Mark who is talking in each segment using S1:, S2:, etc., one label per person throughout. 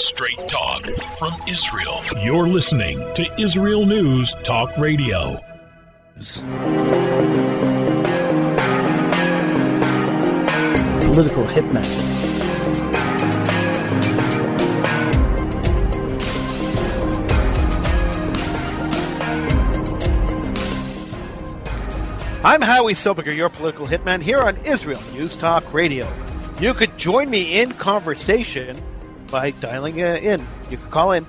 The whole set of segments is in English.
S1: Straight talk from Israel. You're listening to Israel News Talk Radio.
S2: Political hitman. I'm Howie Silberger, your political hitman, here on Israel News Talk Radio. You could join me in conversation by dialing in. You can call in.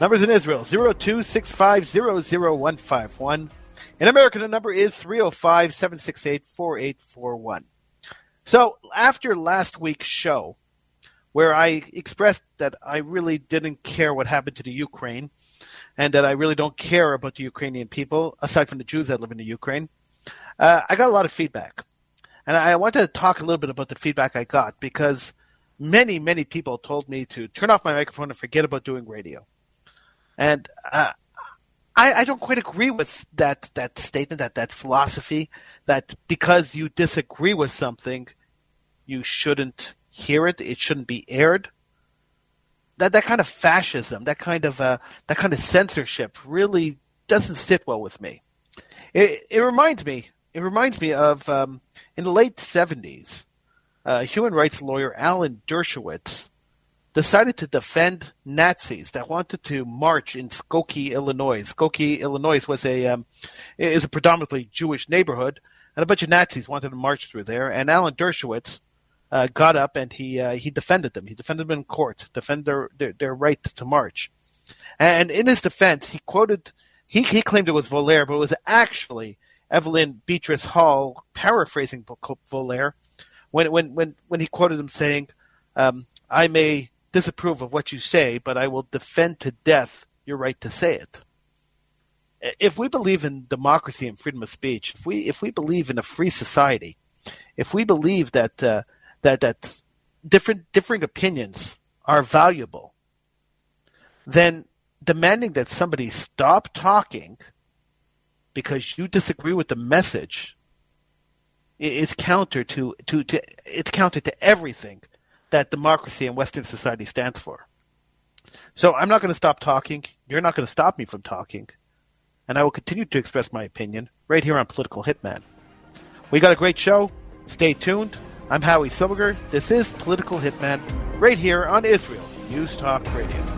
S2: Numbers in Israel 0265000151. In America, the number is 305 768 4841. So, after last week's show, where I expressed that I really didn't care what happened to the Ukraine and that I really don't care about the Ukrainian people, aside from the Jews that live in the Ukraine, uh, I got a lot of feedback. And I wanted to talk a little bit about the feedback I got because many, many people told me to turn off my microphone and forget about doing radio. And uh, I, I, don't quite agree with that, that statement, that, that philosophy, that because you disagree with something, you shouldn't hear it, it shouldn't be aired. That, that kind of fascism, that kind of uh, that kind of censorship, really doesn't sit well with me. It, it reminds me it reminds me of um, in the late 70s, uh, human rights lawyer Alan Dershowitz decided to defend Nazis that wanted to march in Skokie, Illinois. Skokie, Illinois was a um, is a predominantly Jewish neighborhood, and a bunch of Nazis wanted to march through there. And Alan Dershowitz uh, got up and he uh, he defended them. He defended them in court, defended their, their, their right to march. And in his defense, he quoted he he claimed it was Voltaire, but it was actually Evelyn Beatrice Hall paraphrasing Voltaire when when when when he quoted him saying, um, "I may disapprove of what you say, but I will defend to death your right to say it." If we believe in democracy and freedom of speech, if we if we believe in a free society, if we believe that uh, that that different differing opinions are valuable, then demanding that somebody stop talking because you disagree with the message is counter to, to, to it's counter to everything that democracy and Western society stands for. So I'm not going to stop talking. You're not going to stop me from talking. And I will continue to express my opinion right here on Political Hitman. We got a great show. Stay tuned. I'm Howie Silberger. This is Political Hitman right here on Israel News Talk Radio.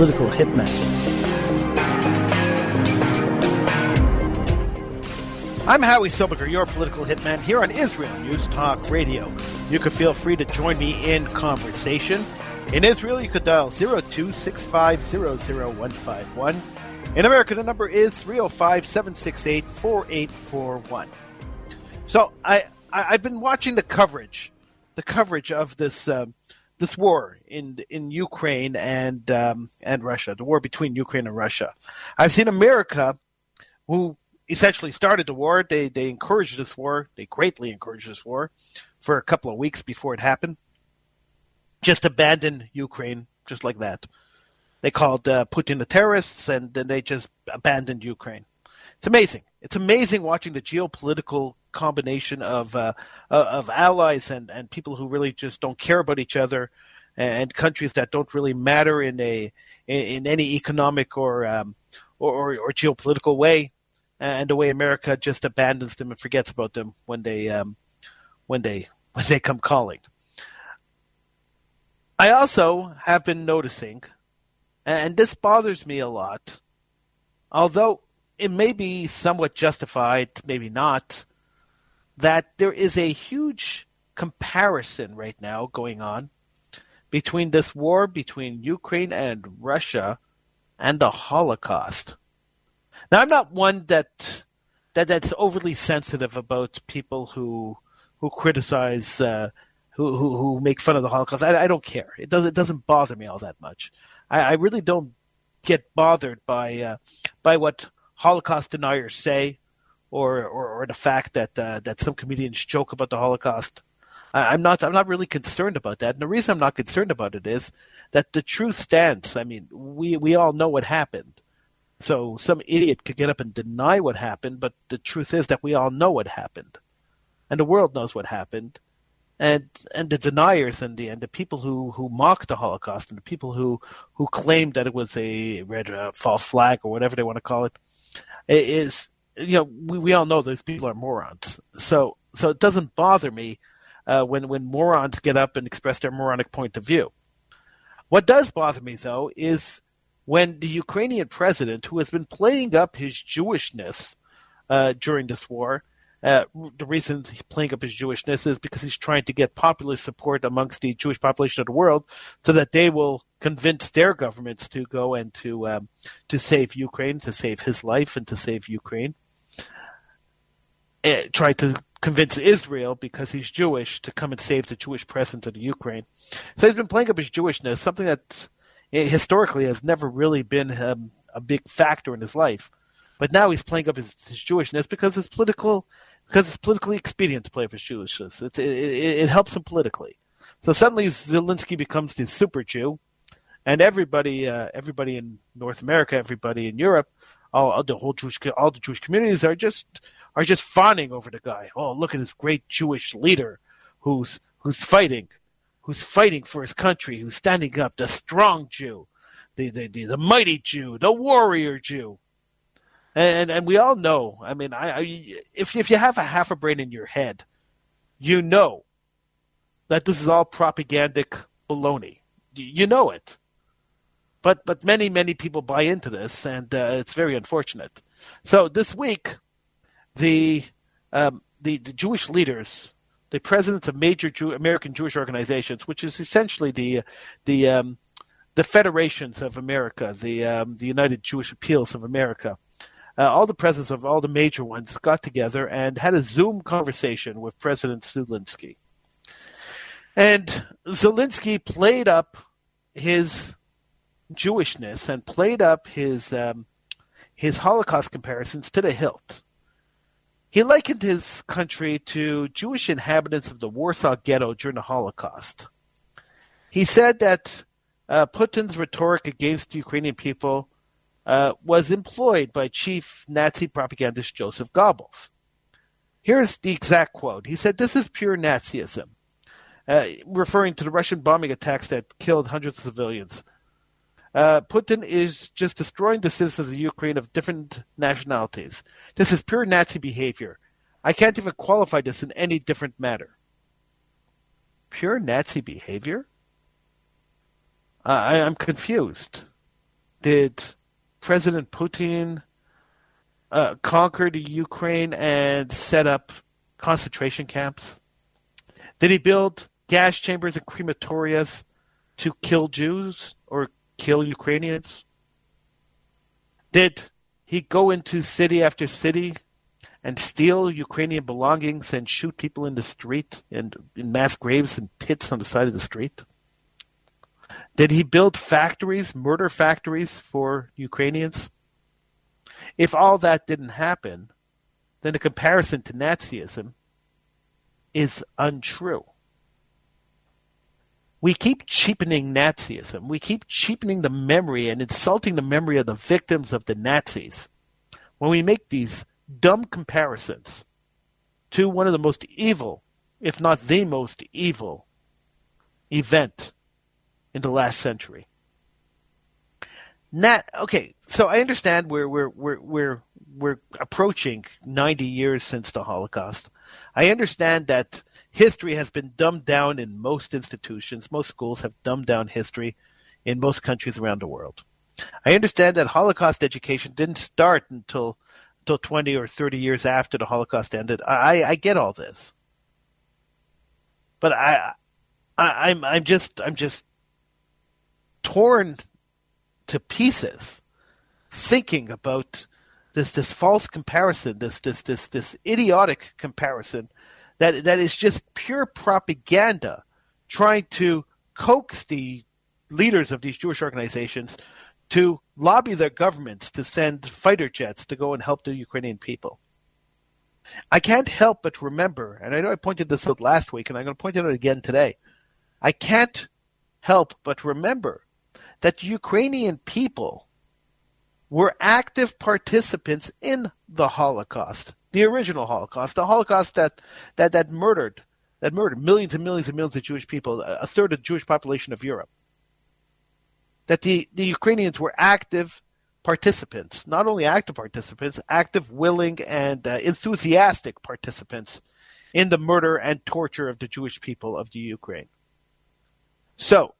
S2: Political hitman. I'm Howie Silberger, your political hitman, here on Israel News Talk Radio. You can feel free to join me in conversation. In Israel, you could dial 0265000151. In America, the number is 305 768 4841. So I, I, have been watching the coverage the coverage of this um, this war in in Ukraine and um, and Russia, the war between Ukraine and Russia. I've seen America, who essentially started the war. They they encouraged this war. They greatly encouraged this war for a couple of weeks before it happened. Just abandon Ukraine, just like that. They called uh, Putin the terrorists, and then they just abandoned Ukraine. It's amazing. It's amazing watching the geopolitical combination of uh, uh, of allies and, and people who really just don't care about each other, and countries that don't really matter in a in, any economic or, um, or, or or geopolitical way, and the way America just abandons them and forgets about them when they um, when they when they come calling. I also have been noticing, and this bothers me a lot, although it may be somewhat justified, maybe not, that there is a huge comparison right now going on between this war between Ukraine and Russia and the Holocaust. Now, I'm not one that that that's overly sensitive about people who who criticize uh, who, who who make fun of the Holocaust. I, I don't care. It doesn't it doesn't bother me all that much. I, I really don't get bothered by uh, by what Holocaust deniers say, or or, or the fact that uh, that some comedians joke about the Holocaust. I, am not I'm not really concerned about that. And the reason I'm not concerned about it is that the truth stands. I mean, we we all know what happened. So some idiot could get up and deny what happened, but the truth is that we all know what happened, and the world knows what happened, and and the deniers and the and the people who who mock the Holocaust and the people who who claim that it was a red uh, false flag or whatever they want to call it is you know we, we all know those people are morons. So so it doesn't bother me uh, when when morons get up and express their moronic point of view. What does bother me though is when the Ukrainian president, who has been playing up his Jewishness uh, during this war, uh, the reason he's playing up his Jewishness is because he's trying to get popular support amongst the Jewish population of the world, so that they will convince their governments to go and to um, to save Ukraine, to save his life, and to save Ukraine. Uh, try to convince Israel because he's Jewish to come and save the Jewish presence of the Ukraine. So he's been playing up his Jewishness, something that historically has never really been um, a big factor in his life. But now he's playing up his, his Jewishness because it's political, because it's politically expedient to play his Jewishness. It, it, it helps him politically. So suddenly Zelensky becomes the super Jew, and everybody, uh, everybody in North America, everybody in Europe, all the whole Jewish, all the Jewish communities are just are just fawning over the guy. Oh, look at this great Jewish leader who's who's fighting who's fighting for his country, who's standing up, the strong Jew, the, the, the, the mighty Jew, the warrior Jew. And, and we all know, I mean, I, I, if, if you have a half a brain in your head, you know that this is all propagandic baloney. You know it. But, but many, many people buy into this, and uh, it's very unfortunate. So this week, the, um, the, the Jewish leaders the presidents of major Jew- American Jewish organizations, which is essentially the the um, the federations of America, the um, the United Jewish Appeals of America. Uh, all the presidents of all the major ones got together and had a Zoom conversation with President Zelensky. And Zelensky played up his Jewishness and played up his um, his Holocaust comparisons to the hilt. He likened his country to Jewish inhabitants of the Warsaw Ghetto during the Holocaust. He said that uh, Putin's rhetoric against the Ukrainian people uh, was employed by chief Nazi propagandist Joseph Goebbels. Here's the exact quote. He said, This is pure Nazism, uh, referring to the Russian bombing attacks that killed hundreds of civilians uh, Putin is just destroying the citizens of Ukraine of different nationalities. This is pure Nazi behavior. I can't even qualify this in any different manner. Pure Nazi behavior? I, am confused. Did President Putin uh, conquer the Ukraine and set up concentration camps? Did he build gas chambers and crematorias to kill Jews or kill Ukrainians? Did he go into city after city and steal Ukrainian belongings and shoot people in the street and in mass graves and pits on the side of the street? Did he build factories, murder factories for Ukrainians? If all that didn't happen, then the comparison to Nazism is untrue we keep cheapening Nazism. We keep cheapening the memory and insulting the memory of the victims of the Nazis when we make these dumb comparisons to one of the most evil, if not the most evil, event in the last century. Nat, okay, so I understand we're we're we're we're we're approaching 90 years since the Holocaust. I understand that history has been dumbed down in most institutions. Most schools have dumbed down history in most countries around the world. I understand that Holocaust education didn't start until until 20 or 30 years after the Holocaust ended. I, I get all this, but I, I I'm I'm just I'm just torn to pieces thinking about this this false comparison, this this this this idiotic comparison that that is just pure propaganda trying to coax the leaders of these Jewish organizations to lobby their governments to send fighter jets to go and help the Ukrainian people. I can't help but remember, and I know I pointed this out last week, and I'm going to point it out again today. I can't help but remember that the Ukrainian people were active participants in the Holocaust, the original Holocaust, the Holocaust that that that murdered that murdered millions and millions and millions of Jewish people, a third of the Jewish population of Europe. That the, the Ukrainians were active participants, not only active participants, active, willing, and uh, enthusiastic participants in the murder and torture of the Jewish people of the Ukraine. So,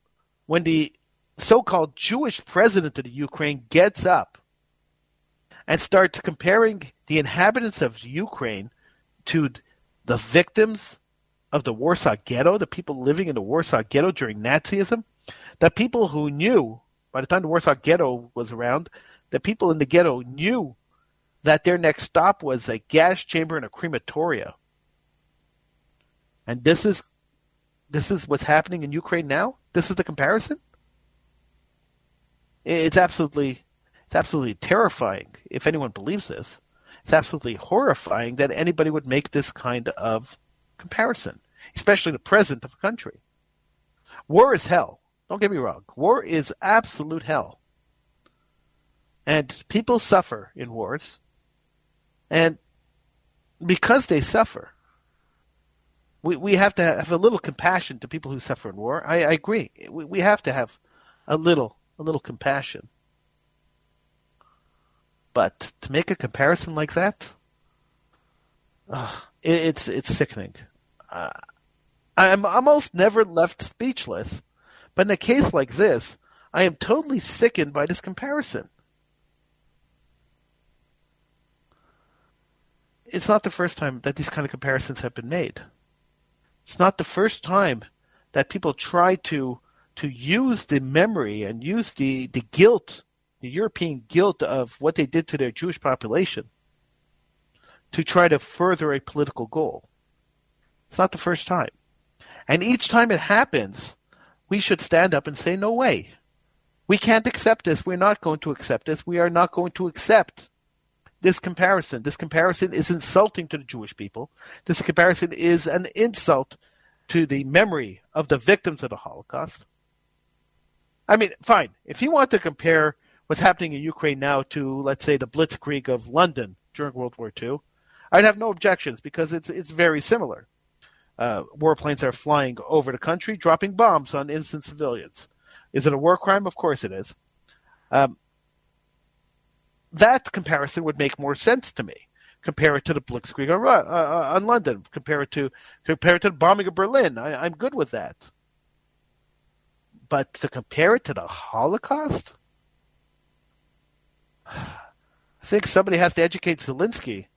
S2: when the so called Jewish president of the Ukraine gets up and starts comparing the inhabitants of Ukraine to the victims of the Warsaw Ghetto, the people living in the Warsaw Ghetto during Nazism, the people who knew, by the time the Warsaw Ghetto was around, the people in the ghetto knew that their next stop was a gas chamber and a crematoria. And this is this is what's happening in Ukraine now? This is the comparison? It's absolutely it's absolutely terrifying if anyone believes this. It's absolutely horrifying that anybody would make this kind of comparison, especially the president of a country. War is hell. Don't get me wrong. War is absolute hell. And people suffer in wars. And because they suffer, we, we have to have a little compassion to people who suffer in war. I, I agree. We, we have to have a little a little compassion. But to make a comparison like that, uh, it, it's it's sickening. Uh, I'm almost never left speechless, but in a case like this, I am totally sickened by this comparison. It's not the first time that these kind of comparisons have been made. It's not the first time that people try to to use the memory and use the, the guilt, the European guilt of what they did to their Jewish population to try to further a political goal. It's not the first time. And each time it happens, we should stand up and say, no way. We can't accept this. We're not going to accept this. We are not going to accept this comparison. This comparison is insulting to the Jewish people. This comparison is an insult to the memory of the victims of the Holocaust. I mean, fine. If you want to compare what's happening in Ukraine now to, let's say, the Blitzkrieg of London during World War II, I'd have no objections because it's it's very similar. Uh, warplanes are flying over the country, dropping bombs on innocent civilians. Is it a war crime? Of course it is. Um, that comparison would make more sense to me. Compare it to the Blitzkrieg on, uh, uh, on London. Compare it to compare it to the bombing of Berlin. I, I'm good with that. But to compare it to the Holocaust, I think somebody has to educate Zelensky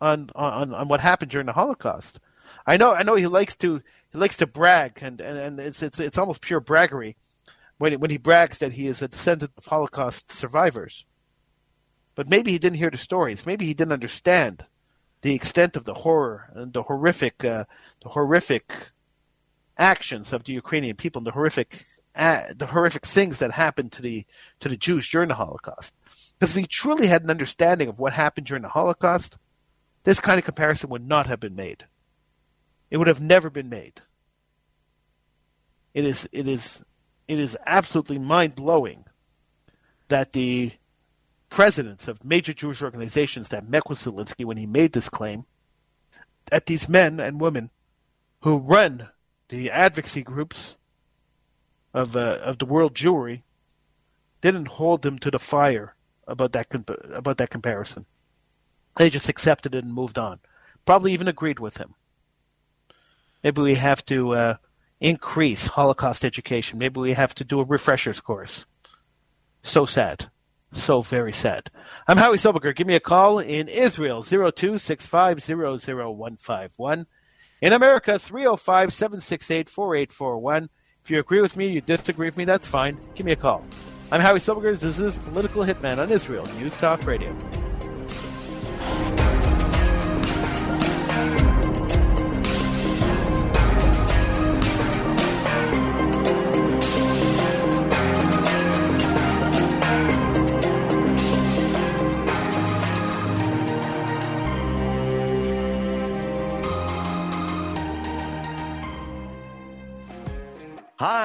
S2: on, on, on what happened during the Holocaust. I know I know he likes to he likes to brag and, and, and it's it's it's almost pure braggery when he, when he brags that he is a descendant of Holocaust survivors. But maybe he didn't hear the stories. Maybe he didn't understand the extent of the horror and the horrific uh, the horrific actions of the Ukrainian people and the horrific the horrific things that happened to the to the Jews during the Holocaust. Because if we truly had an understanding of what happened during the Holocaust, this kind of comparison would not have been made. It would have never been made. It is it is it is absolutely mind blowing that the presidents of major Jewish organizations that met with Zelensky when he made this claim, that these men and women who run the advocacy groups of uh, of the world Jewry didn't hold him to the fire about that comp- about that comparison. They just accepted it and moved on. Probably even agreed with him. Maybe we have to uh, increase Holocaust education. Maybe we have to do a refreshers course So sad. So very sad. I'm Howie Silberger. Give me a call in Israel, 0265001151. In America, 305 768 4841. If you agree with me, you disagree with me, that's fine. Give me a call. I'm Howie Silberger. This is Political Hitman on Israel News Talk Radio.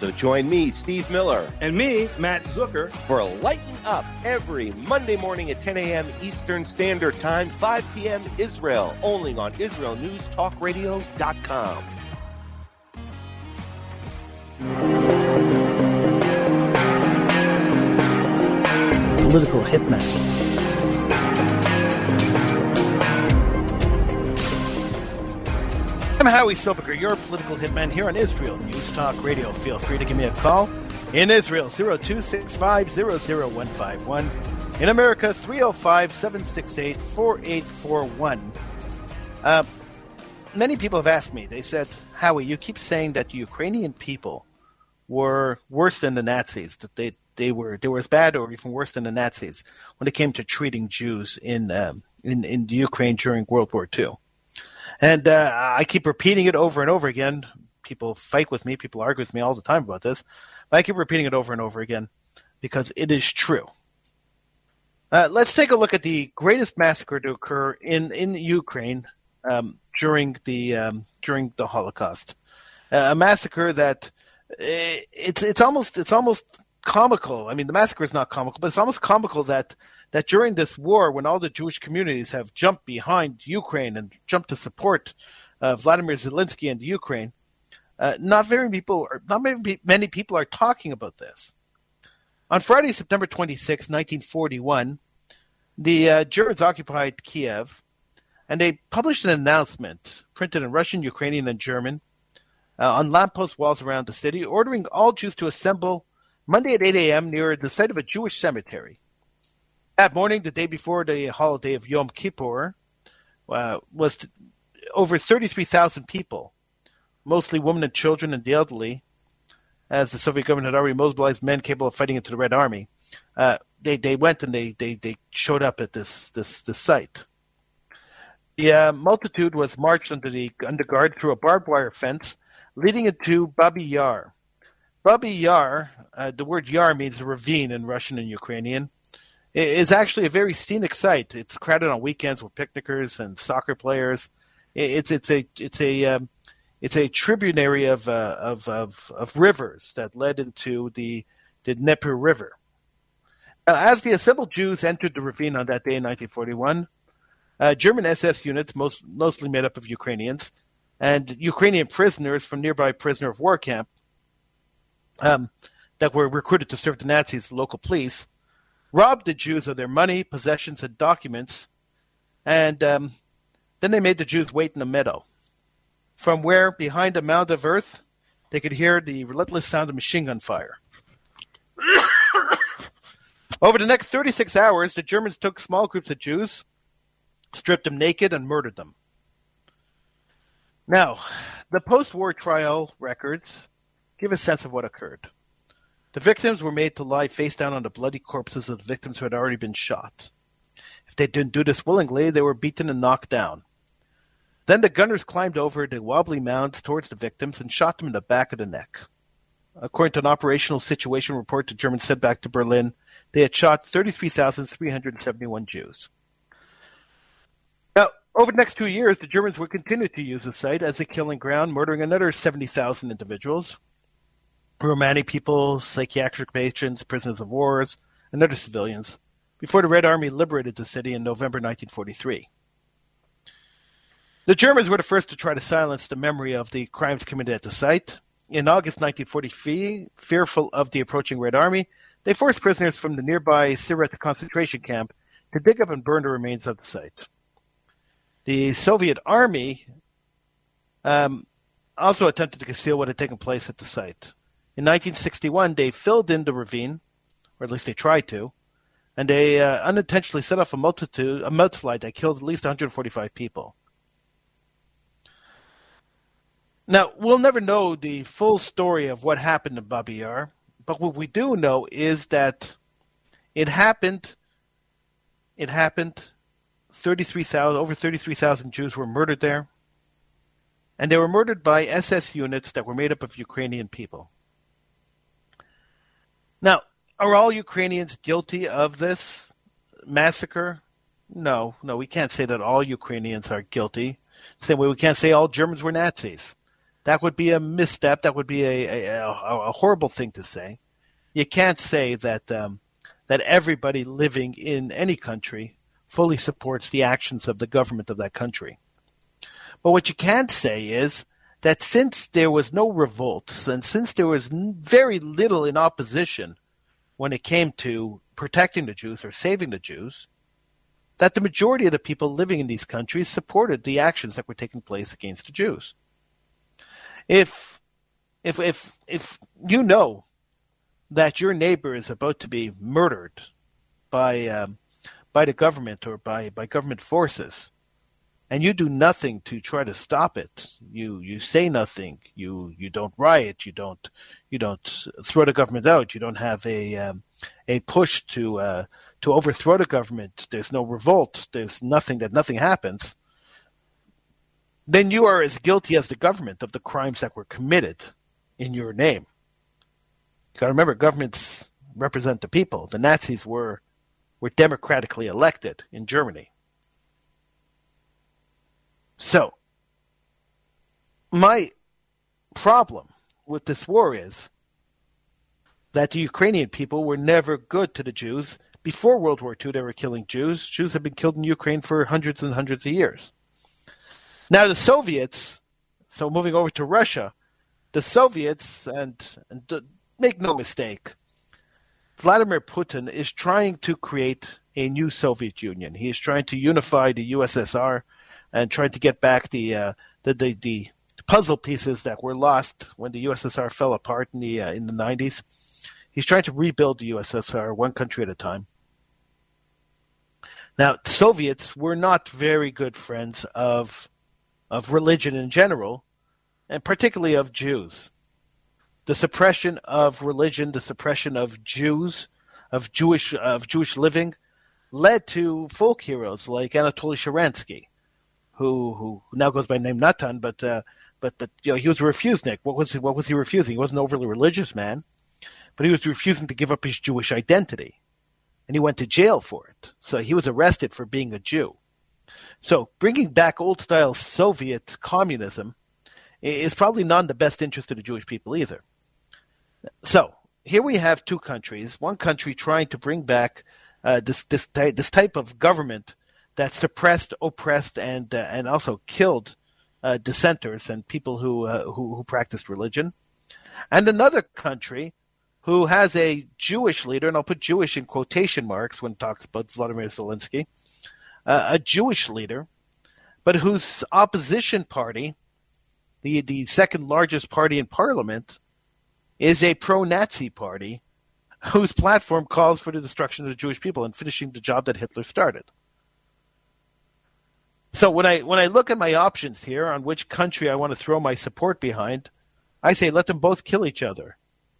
S3: So join me, Steve Miller,
S4: and me, Matt Zucker,
S3: for a Lighten Up every Monday morning at 10 a.m. Eastern Standard Time, 5 p.m. Israel, only on IsraelNewsTalkRadio.com.
S2: Political Hitman. I'm Howie Silberger, your political hitman here on Israel News Talk Radio. Feel free to give me a call in Israel 0265 In America 305 768 4841. Uh, many people have asked me, they said, Howie, you keep saying that the Ukrainian people were worse than the Nazis, that they, they were they were as bad or even worse than the Nazis when it came to treating Jews in um, in, in Ukraine during World War II. And uh, I keep repeating it over and over again. People fight with me, people argue with me all the time about this, but I keep repeating it over and over again because it is true. Uh, let's take a look at the greatest massacre to occur in in Ukraine um, during the um, during the Holocaust, uh, a massacre that uh, it's it's almost it's almost comical. I mean, the massacre is not comical, but it's almost comical that that during this war, when all the Jewish communities have jumped behind Ukraine and jumped to support uh, Vladimir Zelensky and Ukraine, uh, not very people, or not many, many people are talking about this. On Friday, September 26, 1941, the uh, Germans occupied Kiev, and they published an announcement printed in Russian, Ukrainian, and German uh, on lamppost walls around the city, ordering all Jews to assemble Monday at 8 a.m. near the site of a Jewish cemetery. That morning, the day before the holiday of Yom Kippur, uh, was t- over 33,000 people, mostly women and children and the elderly, as the Soviet government had already mobilized men capable of fighting into the Red Army. Uh, they they went and they, they, they showed up at this this, this site. The uh, multitude was marched under the under guard through a barbed wire fence leading into Babi Yar. Babi Yar, uh, the word Yar means ravine in Russian and Ukrainian it's actually a very scenic site. It's crowded on weekends with picnickers and soccer players. It's it's a it's a um, it's a tributary of, uh, of, of of rivers that led into the the Dnieper River. Uh, as the assembled Jews entered the ravine on that day in 1941, uh, German SS units, most, mostly made up of Ukrainians, and Ukrainian prisoners from nearby prisoner of war camp um, that were recruited to serve the Nazis, local police, robbed the Jews of their money, possessions, and documents, and um, then they made the Jews wait in a meadow, from where, behind a mound of earth, they could hear the relentless sound of machine gun fire. Over the next 36 hours, the Germans took small groups of Jews, stripped them naked, and murdered them. Now, the post war trial records give a sense of what occurred. The victims were made to lie face down on the bloody corpses of the victims who had already been shot. If they didn't do this willingly, they were beaten and knocked down. Then the gunners climbed over the wobbly mounds towards the victims and shot them in the back of the neck. According to an operational situation report the Germans sent back to Berlin, they had shot 33,371 Jews. Now, over the next two years, the Germans would continue to use the site as a killing ground, murdering another 70,000 individuals. Romani people, psychiatric patients, prisoners of wars, and other civilians before the Red Army liberated the city in November 1943. The Germans were the first to try to silence the memory of the crimes committed at the site. In August 1943, fearful of the approaching Red Army, they forced prisoners from the nearby Syrets concentration camp to dig up and burn the remains of the site. The Soviet army um, also attempted to conceal what had taken place at the site. In 1961, they filled in the ravine, or at least they tried to, and they uh, unintentionally set off a multitude, a mudslide that killed at least 145 people. Now, we'll never know the full story of what happened in Babi Yar, but what we do know is that it happened. It happened. Thirty-three thousand, over thirty-three thousand Jews were murdered there, and they were murdered by SS units that were made up of Ukrainian people. Now, are all Ukrainians guilty of this massacre? No, no, we can't say that all Ukrainians are guilty. Same way we can't say all Germans were Nazis. That would be a misstep. That would be a, a, a horrible thing to say. You can't say that um, that everybody living in any country fully supports the actions of the government of that country. But what you can say is that since there was no revolts and since there was very little in opposition when it came to protecting the Jews or saving the Jews, that the majority of the people living in these countries supported the actions that were taking place against the Jews. If if if if you know that your neighbor is about to be murdered by um, by the government or by by government forces, and you do nothing to try to stop it, you you say nothing, you you don't riot, you don't you don't throw the government out, you don't have a um, a push to uh, to overthrow the government. There's no revolt. There's nothing that nothing happens then you are as guilty as the government of the crimes that were committed in your name. You got to remember, governments represent the people. The Nazis were were democratically elected in Germany. So, my problem with this war is that the Ukrainian people were never good to the Jews. Before World War II, they were killing Jews. Jews have been killed in Ukraine for hundreds and hundreds of years. Now the Soviets, so moving over to Russia, the Soviets, and, and make no mistake, Vladimir Putin is trying to create a new Soviet Union. He is trying to unify the USSR and trying to get back the uh, the, the, the puzzle pieces that were lost when the USSR fell apart in the uh, in the 90s. He's trying to rebuild the USSR one country at a time. Now, Soviets were not very good friends of of religion in general, and particularly of Jews. The suppression of religion, the suppression of Jews, of Jewish of Jewish living, led to folk heroes like Anatoly Sharansky, who who now goes by name Natan, but uh, but but you know he was a refusenik. What was he, what was he refusing? He wasn't an overly religious man, but he was refusing to give up his Jewish identity, and he went to jail for it. So he was arrested for being a Jew. So bringing back old style Soviet communism is probably not in the best interest of the Jewish people either. So here we have two countries. One country trying to bring back uh, this this this type of government that suppressed, oppressed, and uh, and also killed uh, dissenters and people who, uh, who who practiced religion, and another country who has a Jewish leader, and I'll put Jewish in quotation marks when talks about Vladimir Zelensky, uh, a Jewish leader, but whose opposition party, the the second largest party in parliament, is a pro-Nazi party whose platform calls for the destruction of the Jewish people and finishing the job that Hitler started. So when I when I look at my options here on which country I want to throw my support behind, I say let them both kill each other.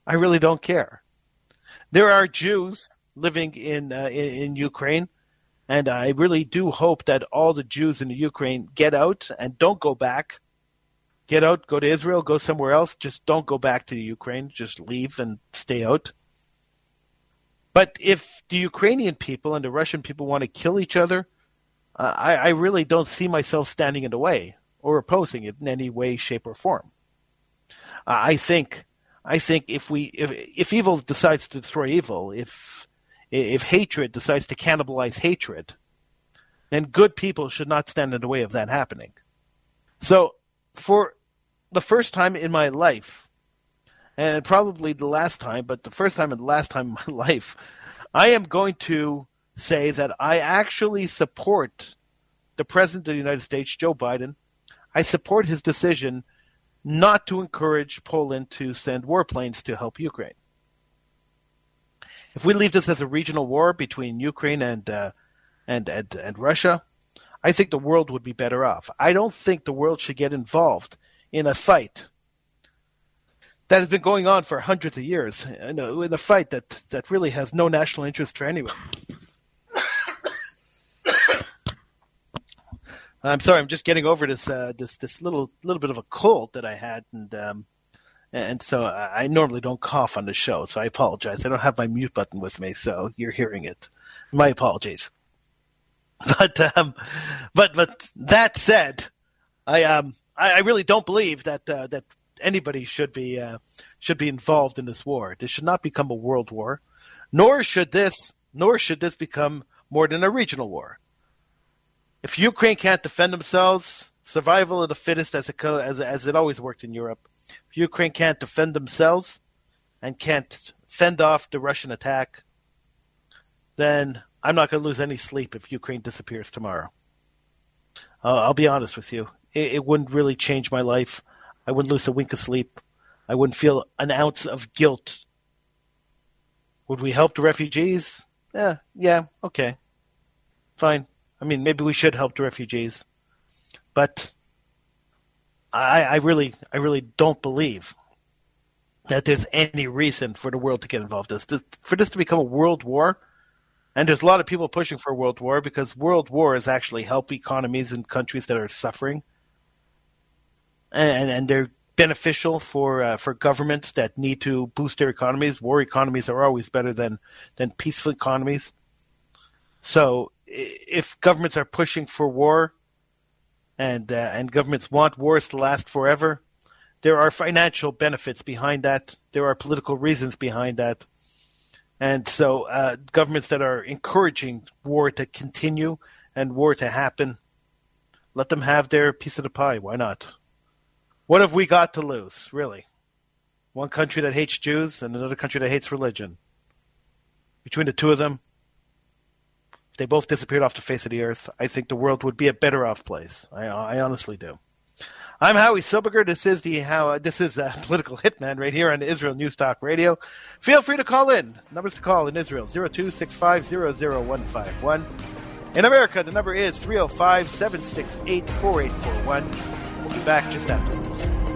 S2: I really don't care. There are Jews living in uh, in, in Ukraine and I really do hope that all the Jews in the Ukraine get out and don't go back. Get out, go to Israel, go somewhere else. Just don't go back to the Ukraine. Just leave and stay out. But if the Ukrainian people and the Russian people want to kill each other, I, I really don't see myself standing in the way or opposing it in any way, shape, or form. Uh, I think, I think if we, if if evil decides to destroy evil, if if hatred decides to cannibalize hatred, then good people should not stand in the way of that happening. So, for the first time in my life, and probably the last time, but the first time and the last time in my life, I am going to say that I actually support the President of the United States, Joe Biden. I support his decision not to encourage Poland to send warplanes to help Ukraine. If we leave this as a regional war between Ukraine and uh, and, and and Russia, I think the world would be better off. I don't think the world should get involved in a fight that has been going on for hundreds of years, in a, in a fight that that really has no national interest for anyone. I'm sorry, I'm just getting over this uh, this this little little bit of a cold that I had, and um, and so I normally don't cough on the show, so I apologize. I don't have my mute button with me, so you're hearing it. My apologies. But um, but but that said, I um I, I really don't believe that uh, that anybody should be uh, should be involved in this war. This should not become a world war, nor should this nor should this become more than a regional war if Ukraine can't defend themselves, survival of the fittest, as it as as it always worked in Europe. If Ukraine can't defend themselves and can't fend off the Russian attack, then I'm not going to lose any sleep if Ukraine disappears tomorrow. Uh, I'll be honest with you; it, it wouldn't really change my life. I wouldn't lose a wink of sleep. I wouldn't feel an ounce of guilt. Would we help the refugees? Yeah, yeah, okay, fine. I mean, maybe we should help the refugees, but I, I really, I really don't believe that there's any reason for the world to get involved. This, this for this to become a world war, and there's a lot of people pushing for a world war because world wars actually help economies and countries that are suffering, and and they're beneficial for uh, for governments that need to boost their economies. War economies are always better than than peaceful economies. So if governments are pushing for war and uh, and governments want wars to last forever, there are financial benefits behind that. There are political reasons behind that. And so, uh, governments that are encouraging war to continue and war to happen, let them have their piece of the pie. Why not? What have we got to lose, really? One country that hates Jews and another country that hates religion. Between the two of them, they both disappeared off the face of the earth, I think the world would be a better off place. I, I honestly do. I'm Howie Silberger. This is the how this is uh, a political hitman right here on Israel News Talk Radio. Feel free to call in. Numbers to call in Israel 0265000151. In America, the number is 305 768 4841. We'll be back just after this.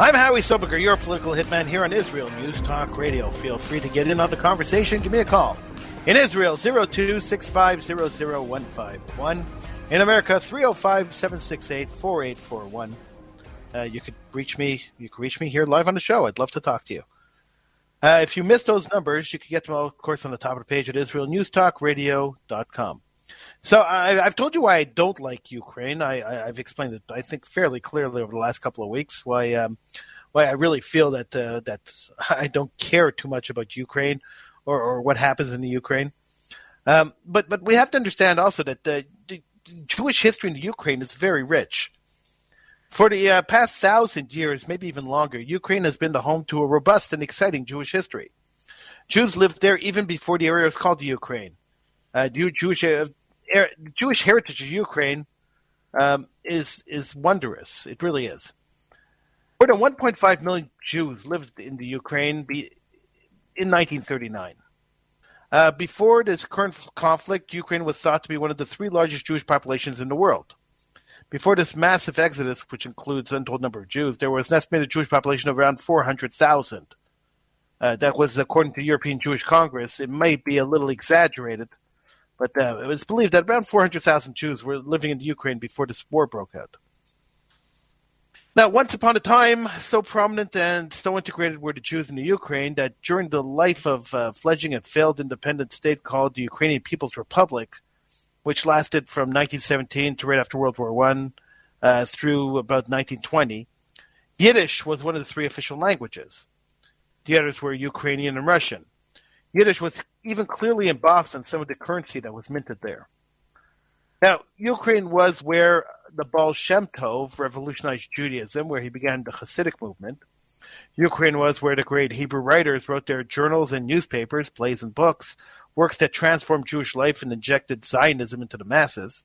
S2: I'm Howie Silberger, your political hitman here on Israel News Talk Radio. Feel free to get in on the conversation. Give me a call. In Israel, 0265001151. In America, 305-768-4841. Uh, you could reach me. You can reach me here live on the show. I'd love to talk to you. Uh, if you missed those numbers, you can get them, of course, on the top of the page at IsraelNewsTalkRadio.com. So I, have told you why I don't like Ukraine. I, have explained it, I think, fairly clearly over the last couple of weeks. Why um, why I really feel that uh, that I don't care too much about Ukraine or, or what happens in the Ukraine. Um, but but we have to understand also that the, the, Jewish history in the Ukraine is very rich. For the uh, past thousand years, maybe even longer, Ukraine has been the home to a robust and exciting Jewish history. Jews lived there even before the area was called the Ukraine. Uh, Jewish uh, Jewish heritage of Ukraine um, is is wondrous. It really is. More than 1.5 million Jews lived in the Ukraine be, in 1939. Uh, before this current conflict, Ukraine was thought to be one of the three largest Jewish populations in the world. Before this massive exodus, which includes untold number of Jews, there was an estimated Jewish population of around 400,000. Uh, that was according to European Jewish Congress. It may be a little exaggerated, but uh, it was believed that around 400,000 Jews were living in the Ukraine before this war broke out. Now, once upon a time, so prominent and so integrated were the Jews in the Ukraine that during the life of a fledgling and failed independent state called the Ukrainian People's Republic, which lasted from 1917 to right after World War One uh, through about 1920, Yiddish was one of the three official languages. The others were Ukrainian and Russian. Yiddish was even clearly embossed on some of the currency that was minted there. Now, Ukraine was where the Baal Shem Tov revolutionized Judaism, where he began the Hasidic movement. Ukraine was where the great Hebrew writers wrote their journals and newspapers, plays and books, works that transformed Jewish life and injected Zionism into the masses.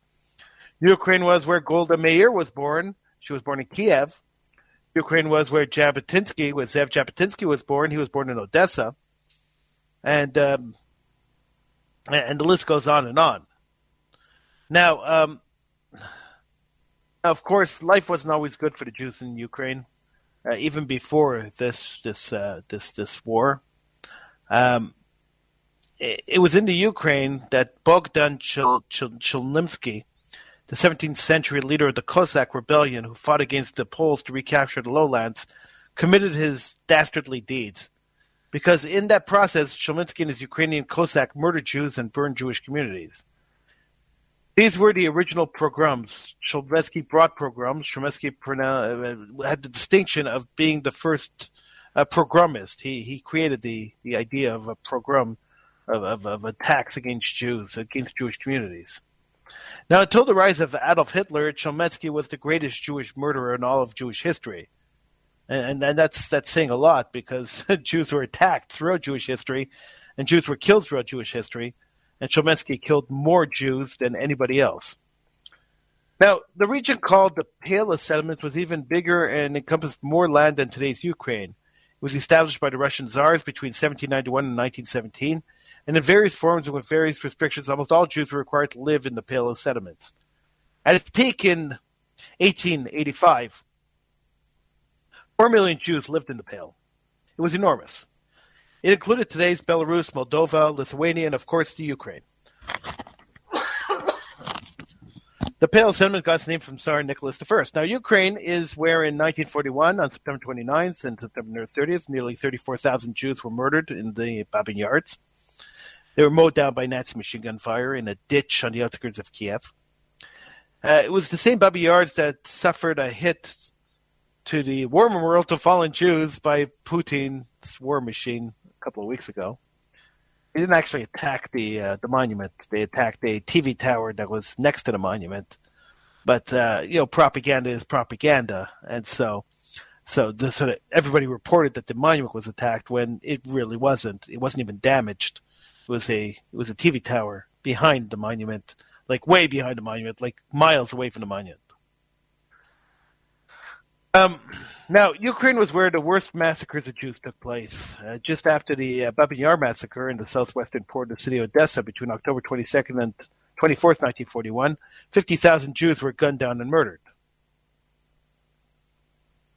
S2: Ukraine was where Golda Meir was born. She was born in Kiev. Ukraine was where Jabotinsky, where Zev Jabotinsky was born. He was born in Odessa. And um, and the list goes on and on. Now, um, of course, life wasn't always good for the Jews in Ukraine, uh, even before this this uh, this this war. Um, it, was in the Ukraine that Bogdan Chil- the 17th century leader of the Cossack rebellion who fought against the Poles to recapture the lowlands, committed his dastardly deeds. Because in that process, Chmelnytsky and his Ukrainian Cossack murdered Jews and burned Jewish communities. These were the original pogroms. Chmelnytsky brought pogroms. Chmelnytsky uh, had the distinction of being the first uh, pogromist. He he created the, the idea of a pogrom, of, of, of attacks against Jews, against Jewish communities. Now, until the rise of Adolf Hitler, Chmelnytsky was the greatest Jewish murderer in all of Jewish history. And, and that's that's saying a lot because Jews were attacked throughout Jewish history, and Jews were killed throughout Jewish history and Chmelnytsky killed more Jews than anybody else. Now, the region called the Pale of Settlements was even bigger and encompassed more land than today's Ukraine. It was established by the Russian Tsars between 1791 and 1917, and in various forms and with various restrictions, almost all Jews were required to live in the Pale of Settlements. At its peak in 1885, 4 million Jews lived in the Pale. It was enormous. It included today's Belarus, Moldova, Lithuania, and of course the Ukraine. the Pale Settlement got its name from Tsar Nicholas I. Now, Ukraine is where in 1941, on September 29th and September 30th, nearly 34,000 Jews were murdered in the Babyn Yar. They were mowed down by Nazi machine gun fire in a ditch on the outskirts of Kiev. Uh, it was the same Babyn Yar that suffered a hit to the war memorial to fallen Jews by Putin's war machine a couple of weeks ago. They didn't actually attack the uh, the monument. They attacked a TV tower that was next to the monument. But uh, you know, propaganda is propaganda, and so so the, sort of everybody reported that the monument was attacked when it really wasn't. It wasn't even damaged. It was a it was a TV tower behind the monument, like way behind the monument, like miles away from the monument. Um, now, Ukraine was where the worst massacres of Jews took place. Uh, just after the uh, Yar massacre in the southwestern port of the city of Odessa between October 22nd and 24th, 1941, 50,000 Jews were gunned down and murdered.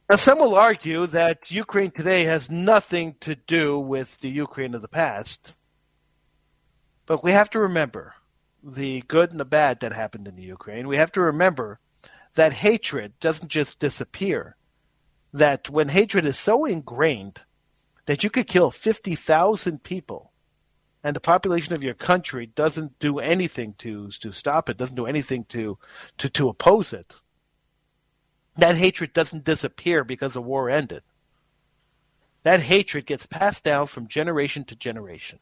S2: Now, some will argue that Ukraine today has nothing to do with the Ukraine of the past. But we have to remember the good and the bad that happened in the Ukraine. We have to remember that hatred doesn't just disappear. That when hatred is so ingrained that you could kill 50,000 people and the population of your country doesn't do anything to, to stop it, doesn't do anything to, to, to oppose it, that hatred doesn't disappear because the war ended. That hatred gets passed down from generation to generation.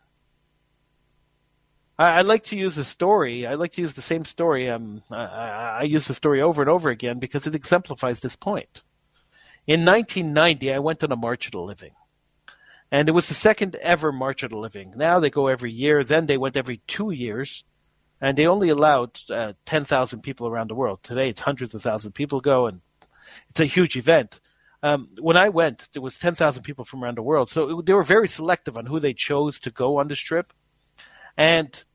S2: I, like to use a story. I like to use the same story. Um, I, I use the story over and over again because it exemplifies this point. In 1990, I went on a March of the Living. And it was the second ever March of the Living. Now they go every year. Then they went every two years. and they only allowed uh, 10,000 people around the world. Today, it's hundreds of thousands of people go, and it's a huge event. Um, when I went, there was 10,000 people from around the world, so it, they were very selective on who they chose to go on this trip, and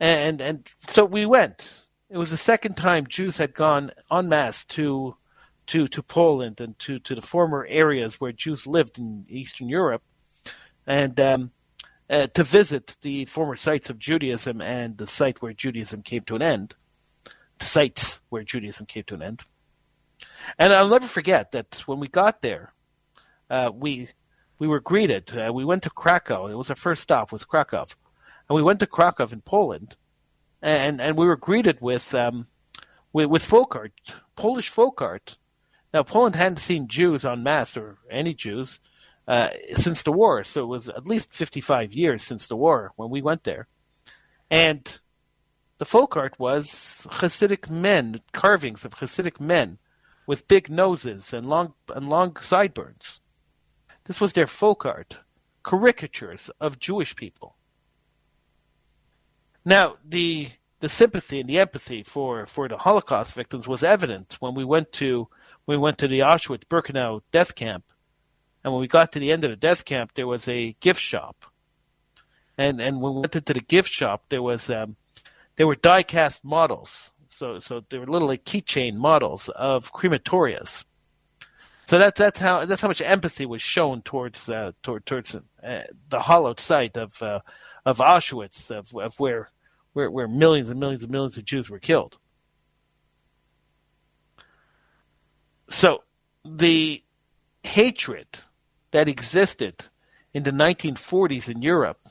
S2: and and so we went. It was the second time Jews had gone en masse to to to Poland and to to the former areas where Jews lived in Eastern Europe, and um, uh, to visit the former sites of Judaism and the site where Judaism came to an end, the sites where Judaism came to an end. And I'll never forget that when we got there, uh, we we were greeted. Uh, we went to Krakow. It was our first stop was Krakow, and we went to Krakow in Poland, and and we were greeted with um, with, with folk art, Polish folk art. Now Poland hadn't seen Jews en masse or any Jews uh, since the war. So it was at least 55 years since the war when we went there. And the folk art was Hasidic men, carvings of Hasidic men with big noses and long, and long sideburns. This was their folk art, caricatures of Jewish people. Now, the the sympathy and the empathy for, for the Holocaust victims was evident when we went to we went to the Auschwitz Birkenau death camp and when we got to the end of the death camp, there was a gift shop. And and when we went into the gift shop, there was um, there were die cast models. So so there were little keychain models of crematorias. So that's that's how that's how much empathy was shown towards uh, toward, towards uh, the hollowed site of uh, of Auschwitz of, of where where where millions and millions and millions of Jews were killed. So the hatred that existed in the 1940s in Europe,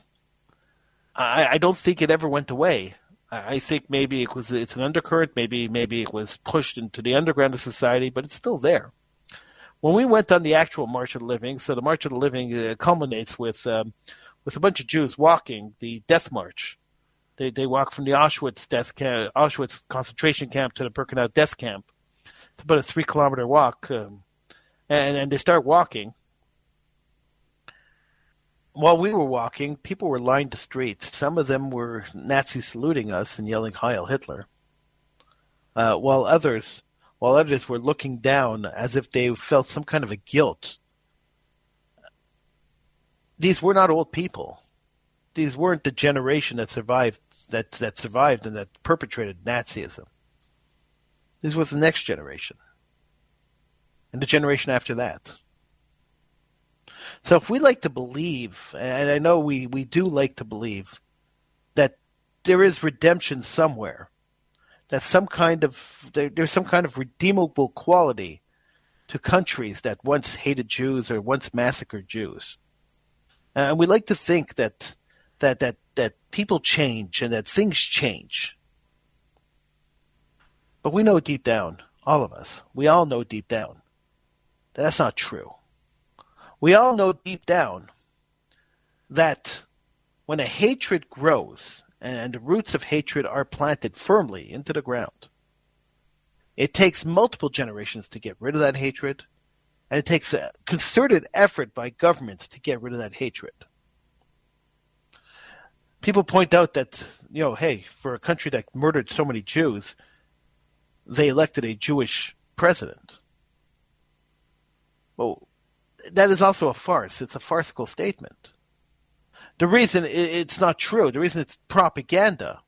S2: I, I don't think it ever went away. I, think maybe it was it's an undercurrent, maybe maybe it was pushed into the underground of society, but it's still there. When we went on the actual March of the Living, so the March of the Living uh, culminates with um, with a bunch of Jews walking the Death March. They they walk from the Auschwitz death camp, Auschwitz concentration camp to the Birkenau death camp. It's about a three kilometer walk, um, and and they start walking while we were walking, people were lined the streets. Some of them were Nazi saluting us and yelling "Heil Hitler," uh, while others, while others were looking down as if they felt some kind of a guilt. These were not old people. These weren't the generation that survived that that survived and that perpetrated Nazism. This was the next generation, and the generation after that. So if we like to believe, and I know we, we do like to believe, that there is redemption somewhere, that some kind of there, there's some kind of redeemable quality to countries that once hated Jews or once massacred Jews, and we like to think that that that that people change and that things change. But we know deep down, all of us, we all know deep down, that that's not true. We all know deep down that when a hatred grows and the roots of hatred are planted firmly into the ground, it takes multiple generations to get rid of that hatred, and it takes a concerted effort by governments to get rid of that hatred. People point out that, you know, hey, for a country that murdered so many Jews, they elected a Jewish president. Well, that is also a farce. It's a farcical statement. The reason it's not true, the reason it's propaganda,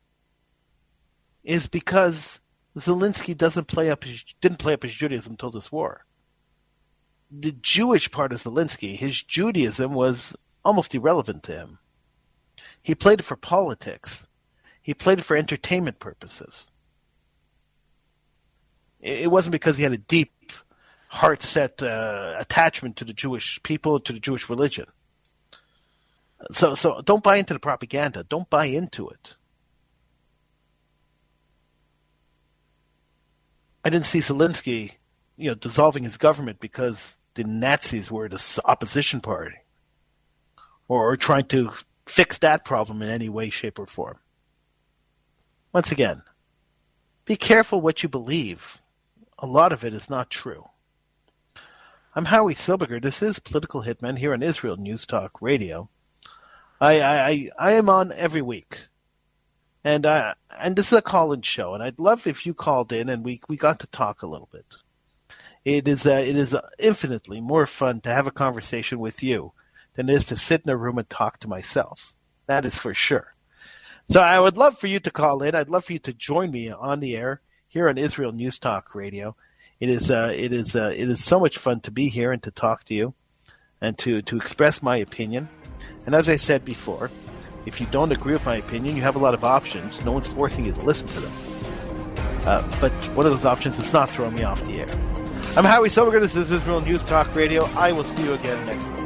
S2: is because Zelensky doesn't play up his didn't play up his Judaism until this war. The Jewish part of Zelensky, his Judaism was almost irrelevant to him. He played it for politics. He played it for entertainment purposes. It wasn't because he had a deep heart set uh, attachment to the Jewish people, to the Jewish religion. So, so don't buy into the propaganda. Don't buy into it. I didn't see Zelensky, you know, dissolving his government because the Nazis were the opposition party, or, or trying to fix that problem in any way, shape, or form. Once again, be careful what you believe. A lot of it is not true. I'm Howie Silbiger. This is Political Hitman here on Israel News Talk Radio. I, I, I am on every week. and uh, and this is a call-in show, and I'd love if you called in and we we got to talk a little bit. It is uh, it is infinitely more fun to have a conversation with you than it is to sit in a room and talk to myself. That is for sure. So I would love for you to call in. I'd love for you to join me on the air here on Israel News Talk Radio. It is uh, it is uh, it is so much fun to be here and to talk to you, and to to express my opinion. And as I said before, if you don't agree with my opinion, you have a lot of options. No one's forcing you to listen to them. Uh, but one of those options is not throwing me off the air. I'm Howie Silbiger. This is Israel News Talk Radio. I will see you again next week.